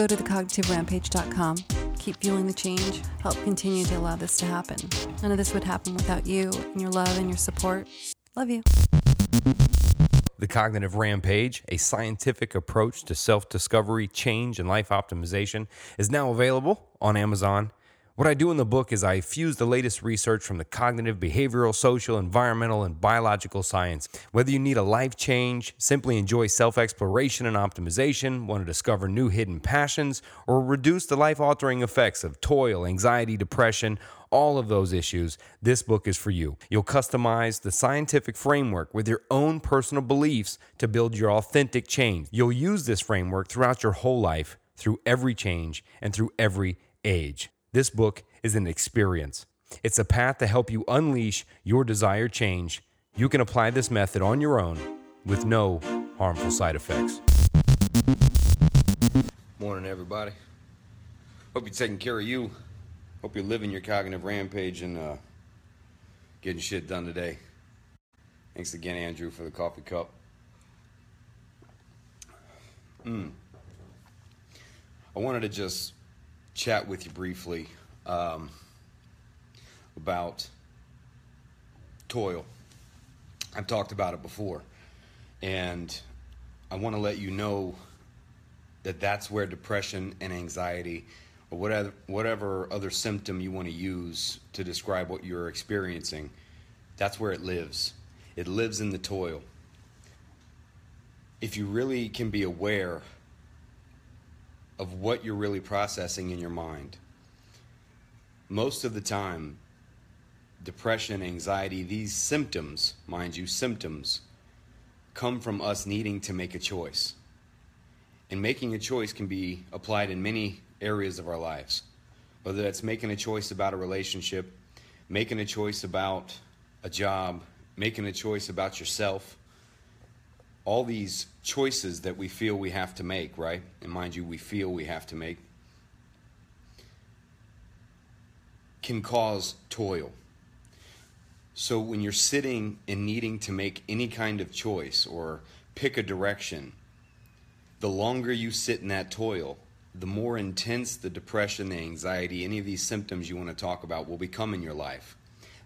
Go to thecognitiverampage.com. Keep fueling the change. Help continue to allow this to happen. None of this would happen without you and your love and your support. Love you. The Cognitive Rampage, a scientific approach to self discovery, change, and life optimization, is now available on Amazon. What I do in the book is I fuse the latest research from the cognitive, behavioral, social, environmental, and biological science. Whether you need a life change, simply enjoy self exploration and optimization, want to discover new hidden passions, or reduce the life altering effects of toil, anxiety, depression, all of those issues, this book is for you. You'll customize the scientific framework with your own personal beliefs to build your authentic change. You'll use this framework throughout your whole life, through every change, and through every age. This book is an experience. It's a path to help you unleash your desired change. You can apply this method on your own with no harmful side effects. Morning, everybody. Hope you're taking care of you. Hope you're living your cognitive rampage and uh, getting shit done today. Thanks again, Andrew, for the coffee cup. Mm. I wanted to just chat with you briefly um, about toil. I've talked about it before, and I want to let you know that that's where depression and anxiety or whatever whatever other symptom you want to use to describe what you're experiencing that's where it lives it lives in the toil if you really can be aware of what you're really processing in your mind most of the time depression anxiety these symptoms mind you symptoms come from us needing to make a choice and making a choice can be applied in many areas of our lives. Whether that's making a choice about a relationship, making a choice about a job, making a choice about yourself. All these choices that we feel we have to make, right? And mind you, we feel we have to make, can cause toil. So when you're sitting and needing to make any kind of choice or pick a direction, the longer you sit in that toil, the more intense the depression, the anxiety, any of these symptoms you want to talk about will become in your life.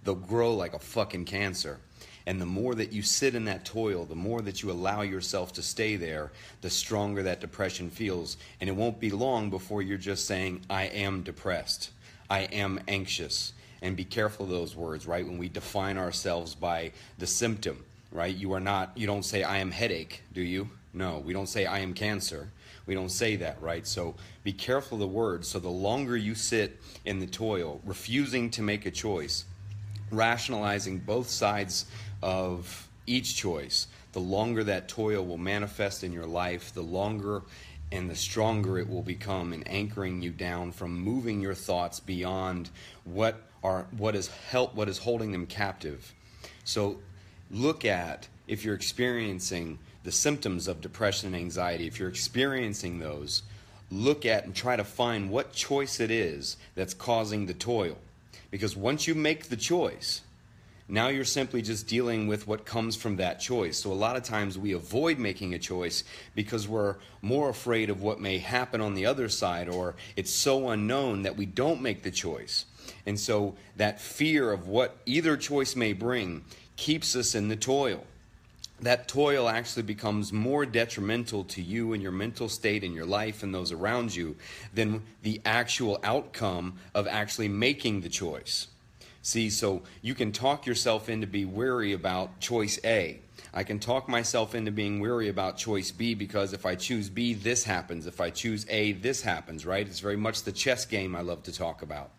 They'll grow like a fucking cancer. And the more that you sit in that toil, the more that you allow yourself to stay there, the stronger that depression feels. And it won't be long before you're just saying, I am depressed. I am anxious. And be careful of those words, right? When we define ourselves by the symptom, right? You are not, you don't say, I am headache, do you? No, we don't say, I am cancer. We don't say that, right? So be careful of the words. So the longer you sit in the toil, refusing to make a choice, rationalizing both sides of each choice, the longer that toil will manifest in your life, the longer and the stronger it will become in anchoring you down from moving your thoughts beyond what are what is help what is holding them captive. So look at if you're experiencing the symptoms of depression and anxiety, if you're experiencing those, look at and try to find what choice it is that's causing the toil. Because once you make the choice, now you're simply just dealing with what comes from that choice. So a lot of times we avoid making a choice because we're more afraid of what may happen on the other side or it's so unknown that we don't make the choice. And so that fear of what either choice may bring keeps us in the toil that toil actually becomes more detrimental to you and your mental state and your life and those around you than the actual outcome of actually making the choice. See, so you can talk yourself into be weary about choice A. I can talk myself into being weary about choice B because if I choose B, this happens. If I choose A, this happens, right? It's very much the chess game I love to talk about.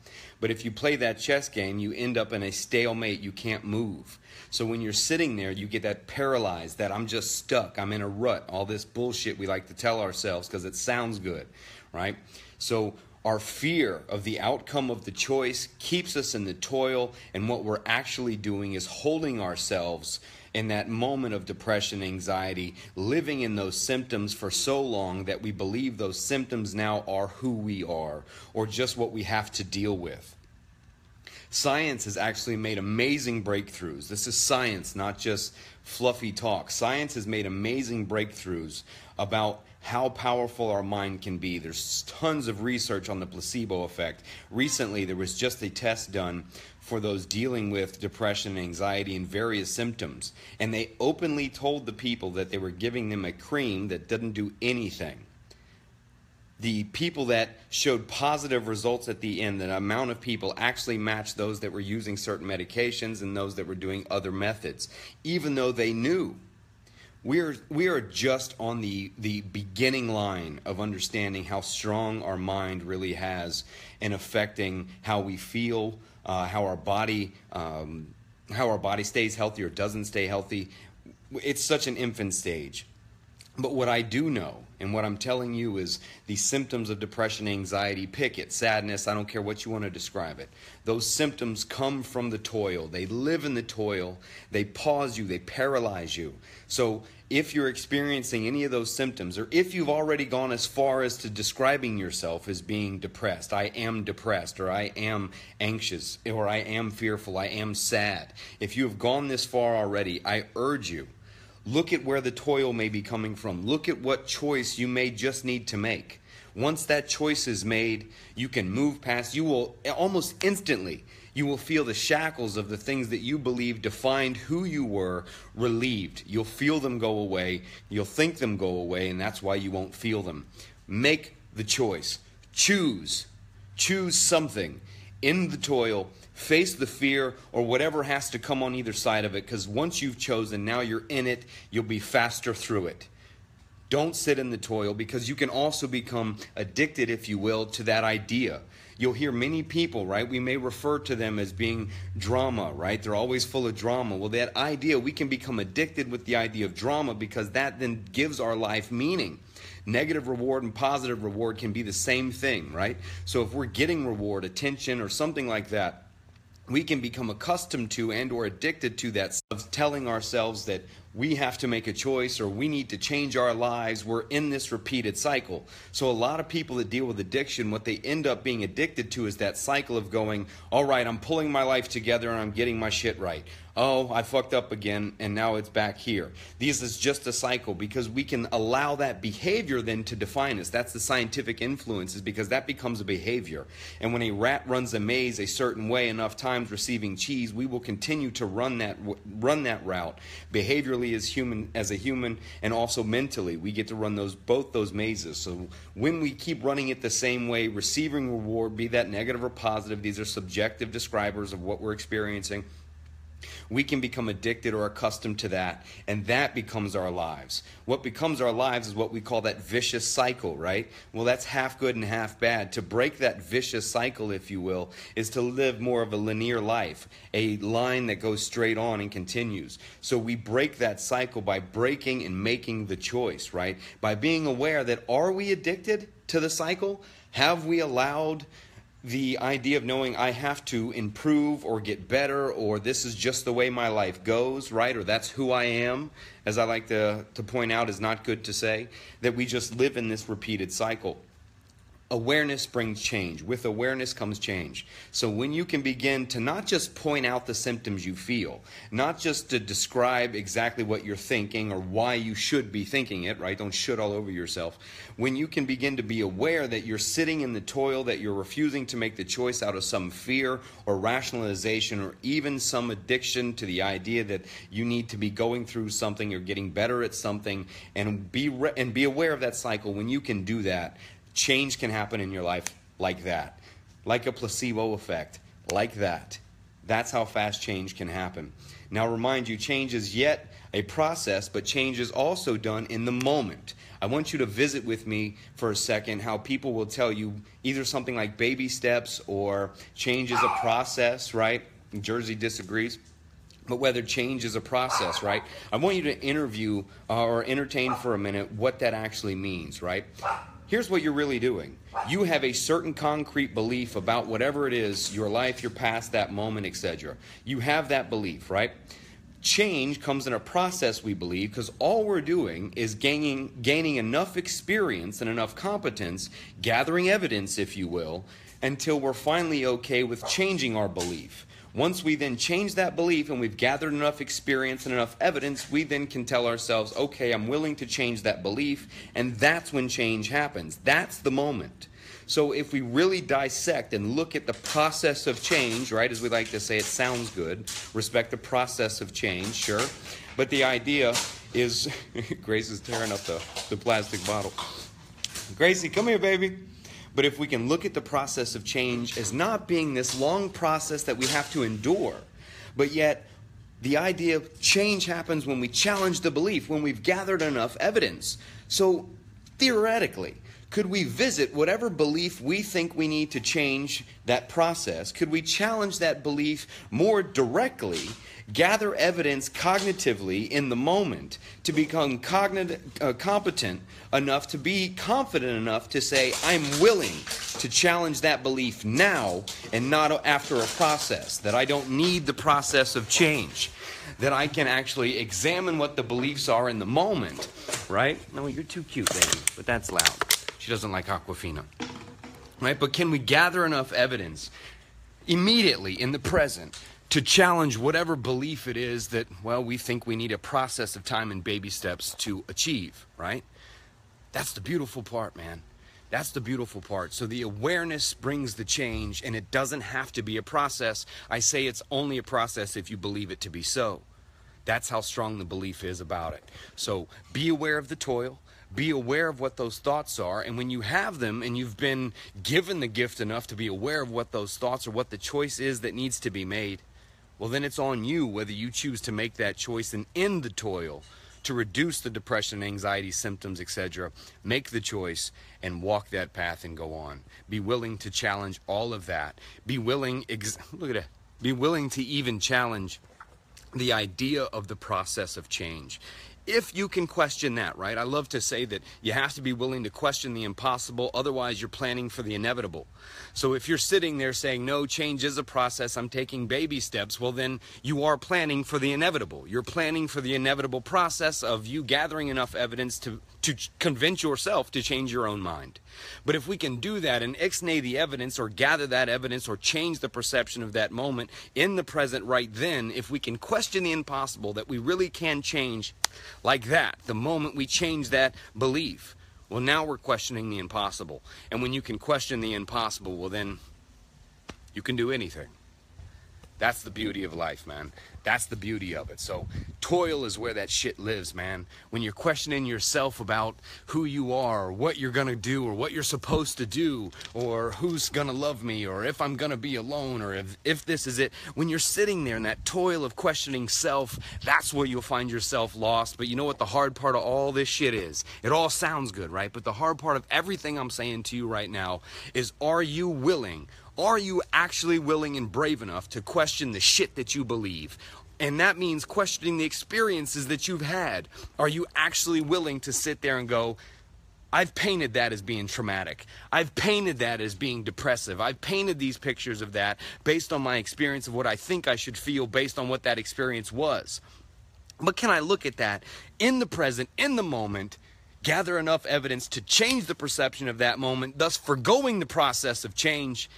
But if you play that chess game, you end up in a stalemate. You can't move. So when you're sitting there, you get that paralyzed, that I'm just stuck, I'm in a rut, all this bullshit we like to tell ourselves because it sounds good, right? So our fear of the outcome of the choice keeps us in the toil, and what we're actually doing is holding ourselves in that moment of depression, anxiety, living in those symptoms for so long that we believe those symptoms now are who we are or just what we have to deal with. Science has actually made amazing breakthroughs. This is science, not just fluffy talk. Science has made amazing breakthroughs about how powerful our mind can be. There's tons of research on the placebo effect. Recently, there was just a test done for those dealing with depression, anxiety, and various symptoms. And they openly told the people that they were giving them a cream that didn't do anything. The people that showed positive results at the end, the amount of people actually matched those that were using certain medications and those that were doing other methods, even though they knew we are we are just on the the beginning line of understanding how strong our mind really has in affecting how we feel, uh, how our body um, how our body stays healthy or doesn't stay healthy. It's such an infant stage. But what I do know, and what I'm telling you, is the symptoms of depression, anxiety, pick it, sadness, I don't care what you want to describe it. Those symptoms come from the toil. They live in the toil. They pause you, they paralyze you. So if you're experiencing any of those symptoms, or if you've already gone as far as to describing yourself as being depressed, I am depressed, or I am anxious, or I am fearful, I am sad, if you have gone this far already, I urge you Look at where the toil may be coming from. Look at what choice you may just need to make. Once that choice is made, you can move past. You will almost instantly, you will feel the shackles of the things that you believe defined who you were relieved. You'll feel them go away. You'll think them go away, and that's why you won't feel them. Make the choice. Choose. Choose something in the toil face the fear or whatever has to come on either side of it because once you've chosen, now you're in it, you'll be faster through it. Don't sit in the toil because you can also become addicted, if you will, to that idea. You'll hear many people, right? We may refer to them as being drama, right? They're always full of drama. Well, that idea, we can become addicted with the idea of drama because that then gives our life meaning. Negative reward and positive reward can be the same thing, right? So if we're getting reward, attention, or something like that, we can become accustomed to and or addicted to that of telling ourselves that we have to make a choice or we need to change our lives we're in this repeated cycle so a lot of people that deal with addiction what they end up being addicted to is that cycle of going all right i'm pulling my life together and i'm getting my shit right oh, I fucked up again, and now it's back here. This is just a cycle because we can allow that behavior then to define us. That's the scientific influences because that becomes a behavior. And when a rat runs a maze a certain way enough times receiving cheese, we will continue to run that run that route behaviorally as human as a human and also mentally. We get to run those both those mazes. So when we keep running it the same way, receiving reward, be that negative or positive, these are subjective describers of what we're experiencing we can become addicted or accustomed to that, and that becomes our lives. What becomes our lives is what we call that vicious cycle, right? Well, that's half good and half bad. To break that vicious cycle, if you will, is to live more of a linear life, a line that goes straight on and continues. So we break that cycle by breaking and making the choice, right? By being aware that are we addicted to the cycle? Have we allowed the idea of knowing I have to improve or get better or this is just the way my life goes, right? Or that's who I am, as I like to, to point out, is not good to say, that we just live in this repeated cycle. Awareness brings change. With awareness comes change. So when you can begin to not just point out the symptoms you feel, not just to describe exactly what you're thinking or why you should be thinking it, right? Don't should all over yourself. When you can begin to be aware that you're sitting in the toil, that you're refusing to make the choice out of some fear or rationalization or even some addiction to the idea that you need to be going through something or getting better at something and be re- and be aware of that cycle when you can do that change can happen in your life like that, like a placebo effect, like that. That's how fast change can happen. Now, remind you, change is yet a process, but change is also done in the moment. I want you to visit with me for a second how people will tell you either something like baby steps or change is a process, right? Jersey disagrees. But whether change is a process, right? I want you to interview or entertain for a minute what that actually means, right? Here's what you're really doing. You have a certain concrete belief about whatever it is, your life, your past, that moment, etc. You have that belief, right? Change comes in a process, we believe, because all we're doing is gaining, gaining enough experience and enough competence, gathering evidence, if you will, until we're finally okay with changing our belief. Once we then change that belief and we've gathered enough experience and enough evidence, we then can tell ourselves, okay, I'm willing to change that belief. And that's when change happens. That's the moment. So if we really dissect and look at the process of change, right, as we like to say, it sounds good, respect the process of change, sure. But the idea is Grace is tearing up the, the plastic bottle. Gracie, come here, baby. But if we can look at the process of change as not being this long process that we have to endure, but yet the idea of change happens when we challenge the belief, when we've gathered enough evidence. So theoretically, could we visit whatever belief we think we need to change that process? Could we challenge that belief more directly, gather evidence cognitively in the moment to become cognit- uh, competent enough to be confident enough to say, I'm willing to challenge that belief now and not after a process, that I don't need the process of change? That I can actually examine what the beliefs are in the moment, right? No, you're too cute, baby, but that's loud. She doesn't like Aquafina. Right? But can we gather enough evidence immediately in the present to challenge whatever belief it is that, well, we think we need a process of time and baby steps to achieve, right? That's the beautiful part, man. That's the beautiful part. So the awareness brings the change, and it doesn't have to be a process. I say it's only a process if you believe it to be so. That's how strong the belief is about it. So be aware of the toil, be aware of what those thoughts are. And when you have them and you've been given the gift enough to be aware of what those thoughts are, what the choice is that needs to be made, well, then it's on you whether you choose to make that choice and end the toil to reduce the depression, anxiety, symptoms, etc. Make the choice and walk that path and go on. Be willing to challenge all of that. Be willing, look at it, be willing to even challenge the idea of the process of change if you can question that, right? I love to say that you have to be willing to question the impossible, otherwise, you're planning for the inevitable. So, if you're sitting there saying, No, change is a process, I'm taking baby steps, well, then you are planning for the inevitable. You're planning for the inevitable process of you gathering enough evidence to, to convince yourself to change your own mind. But if we can do that and ixnay the evidence or gather that evidence or change the perception of that moment in the present right then, if we can question the impossible that we really can change like that, the moment we change that belief, well, now we're questioning the impossible. And when you can question the impossible, well, then you can do anything. That's the beauty of life, man. That's the beauty of it. So, toil is where that shit lives, man. When you're questioning yourself about who you are, or what you're gonna do, or what you're supposed to do, or who's gonna love me, or if I'm gonna be alone, or if, if this is it, when you're sitting there in that toil of questioning self, that's where you'll find yourself lost. But you know what the hard part of all this shit is? It all sounds good, right? But the hard part of everything I'm saying to you right now is are you willing? Are you actually willing and brave enough to question the shit that you believe? And that means questioning the experiences that you've had. Are you actually willing to sit there and go, I've painted that as being traumatic. I've painted that as being depressive. I've painted these pictures of that based on my experience of what I think I should feel based on what that experience was. But can I look at that in the present, in the moment, gather enough evidence to change the perception of that moment, thus foregoing the process of change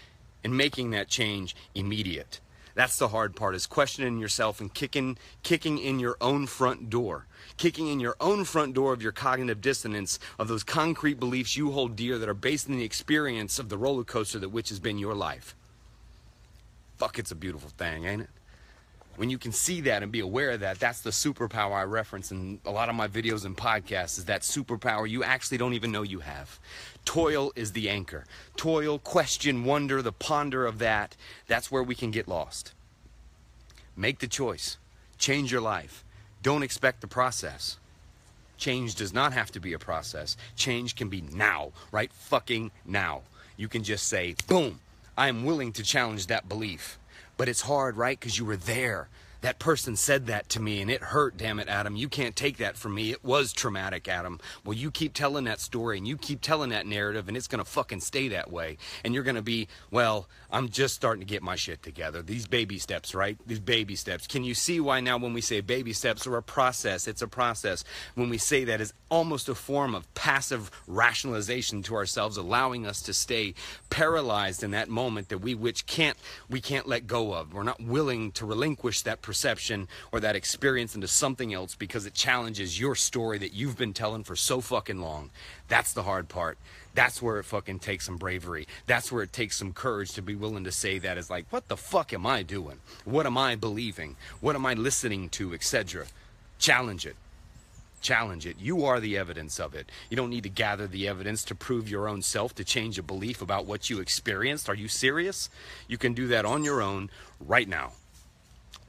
and making that change immediate. That's the hard part is questioning yourself and kicking kicking in your own front door. Kicking in your own front door of your cognitive dissonance of those concrete beliefs you hold dear that are based in the experience of the roller coaster that which has been your life. Fuck, it's a beautiful thing, ain't it? When you can see that and be aware of that, that's the superpower I reference in a lot of my videos and podcasts is that superpower you actually don't even know you have. Toil is the anchor. Toil, question, wonder, the ponder of that, that's where we can get lost. Make the choice. Change your life. Don't expect the process. Change does not have to be a process. Change can be now, right fucking now. You can just say, boom, I am willing to challenge that belief. But it's hard, right? Because you were there. That person said that to me and it hurt, damn it, Adam. You can't take that from me. It was traumatic, Adam. Well, you keep telling that story and you keep telling that narrative and it's going to fucking stay that way. And you're going to be, well, I'm just starting to get my shit together. These baby steps, right? These baby steps. Can you see why now when we say baby steps are a process, it's a process. When we say that is almost a form of passive rationalization to ourselves, allowing us to stay paralyzed in that moment that we which can't we can't let go of. We're not willing to relinquish that perception or that experience into something else because it challenges your story that you've been telling for so fucking long. That's the hard part. That's where it fucking takes some bravery. That's where it takes some courage to be willing to say that is like, what the fuck am I doing? What am I believing? What am I listening to, etc. Challenge it. Challenge it. You are the evidence of it. You don't need to gather the evidence to prove your own self, to change a belief about what you experienced. Are you serious? You can do that on your own right now.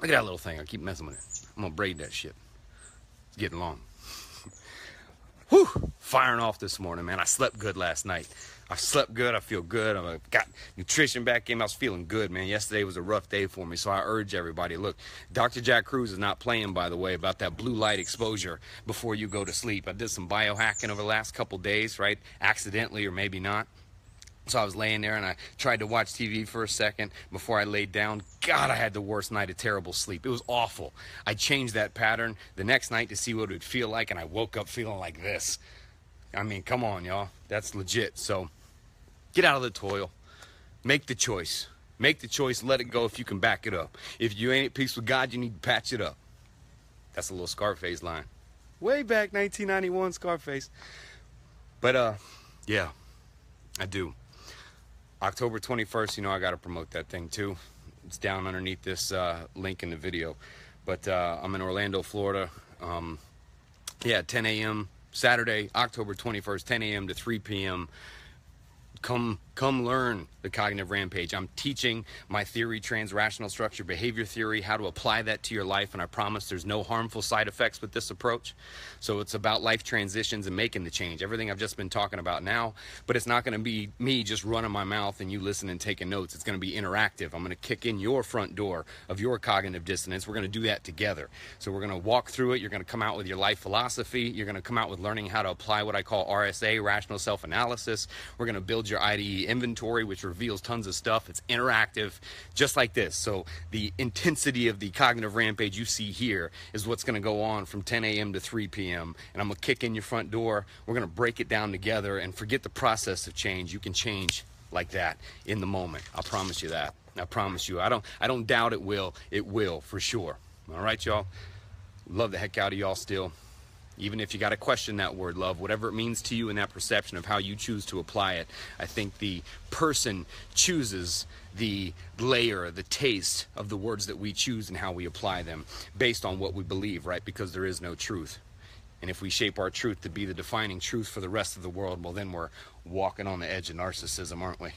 Look at that little thing. I keep messing with it. I'm gonna braid that shit. It's getting long. Whew, firing off this morning, man. I slept good last night. I slept good. I feel good. I got nutrition back in. I was feeling good, man. Yesterday was a rough day for me, so I urge everybody. Look, Dr. Jack Kruse is not playing, by the way, about that blue light exposure before you go to sleep. I did some biohacking over the last couple days, right? Accidentally or maybe not. So I was laying there and I tried to watch TV for a second before I laid down. God, I had the worst night of terrible sleep. It was awful. I changed that pattern the next night to see what it would feel like, and I woke up feeling like this. I mean, come on, y'all. That's legit. So get out of the toil. Make the choice. Make the choice. Let it go if you can back it up. If you ain't at peace with God, you need to patch it up. That's a little Scarface line. Way back 1991 Scarface. But, uh, yeah, I do. October 21st, you know, I got to promote that thing too. It's down underneath this uh, link in the video. But uh, I'm in Orlando, Florida. Um, yeah, 10 a.m. Saturday, October 21st, 10 a.m. to 3 p.m. Come, come learn the cognitive rampage. I'm teaching my theory, transrational structure behavior theory, how to apply that to your life, and I promise there's no harmful side effects with this approach. So it's about life transitions and making the change. Everything I've just been talking about now, but it's not going to be me just running my mouth and you listen and taking notes. It's going to be interactive. I'm going to kick in your front door of your cognitive dissonance. We're going to do that together. So we're going to walk through it. You're going to come out with your life philosophy. You're going to come out with learning how to apply what I call RSA, rational self analysis. We're going to build your IDE inventory, which reveals tons of stuff. It's interactive, just like this. So the intensity of the cognitive rampage you see here is what's going to go on from 10 a.m. to 3 p.m. And I'm going to kick in your front door. We're going to break it down together and forget the process of change. You can change like that in the moment. I promise you that. I promise you. I don't I don't doubt it will. It will for sure. All right, y'all. Love the heck out of y'all still even if you got to question that word love, whatever it means to you in that perception of how you choose to apply it, I think the person chooses the layer, the taste of the words that we choose and how we apply them based on what we believe, right? Because there is no truth. And if we shape our truth to be the defining truth for the rest of the world, well, then we're walking on the edge of narcissism, aren't we?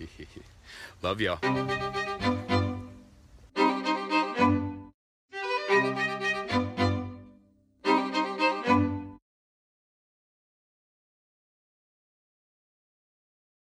Love y'all.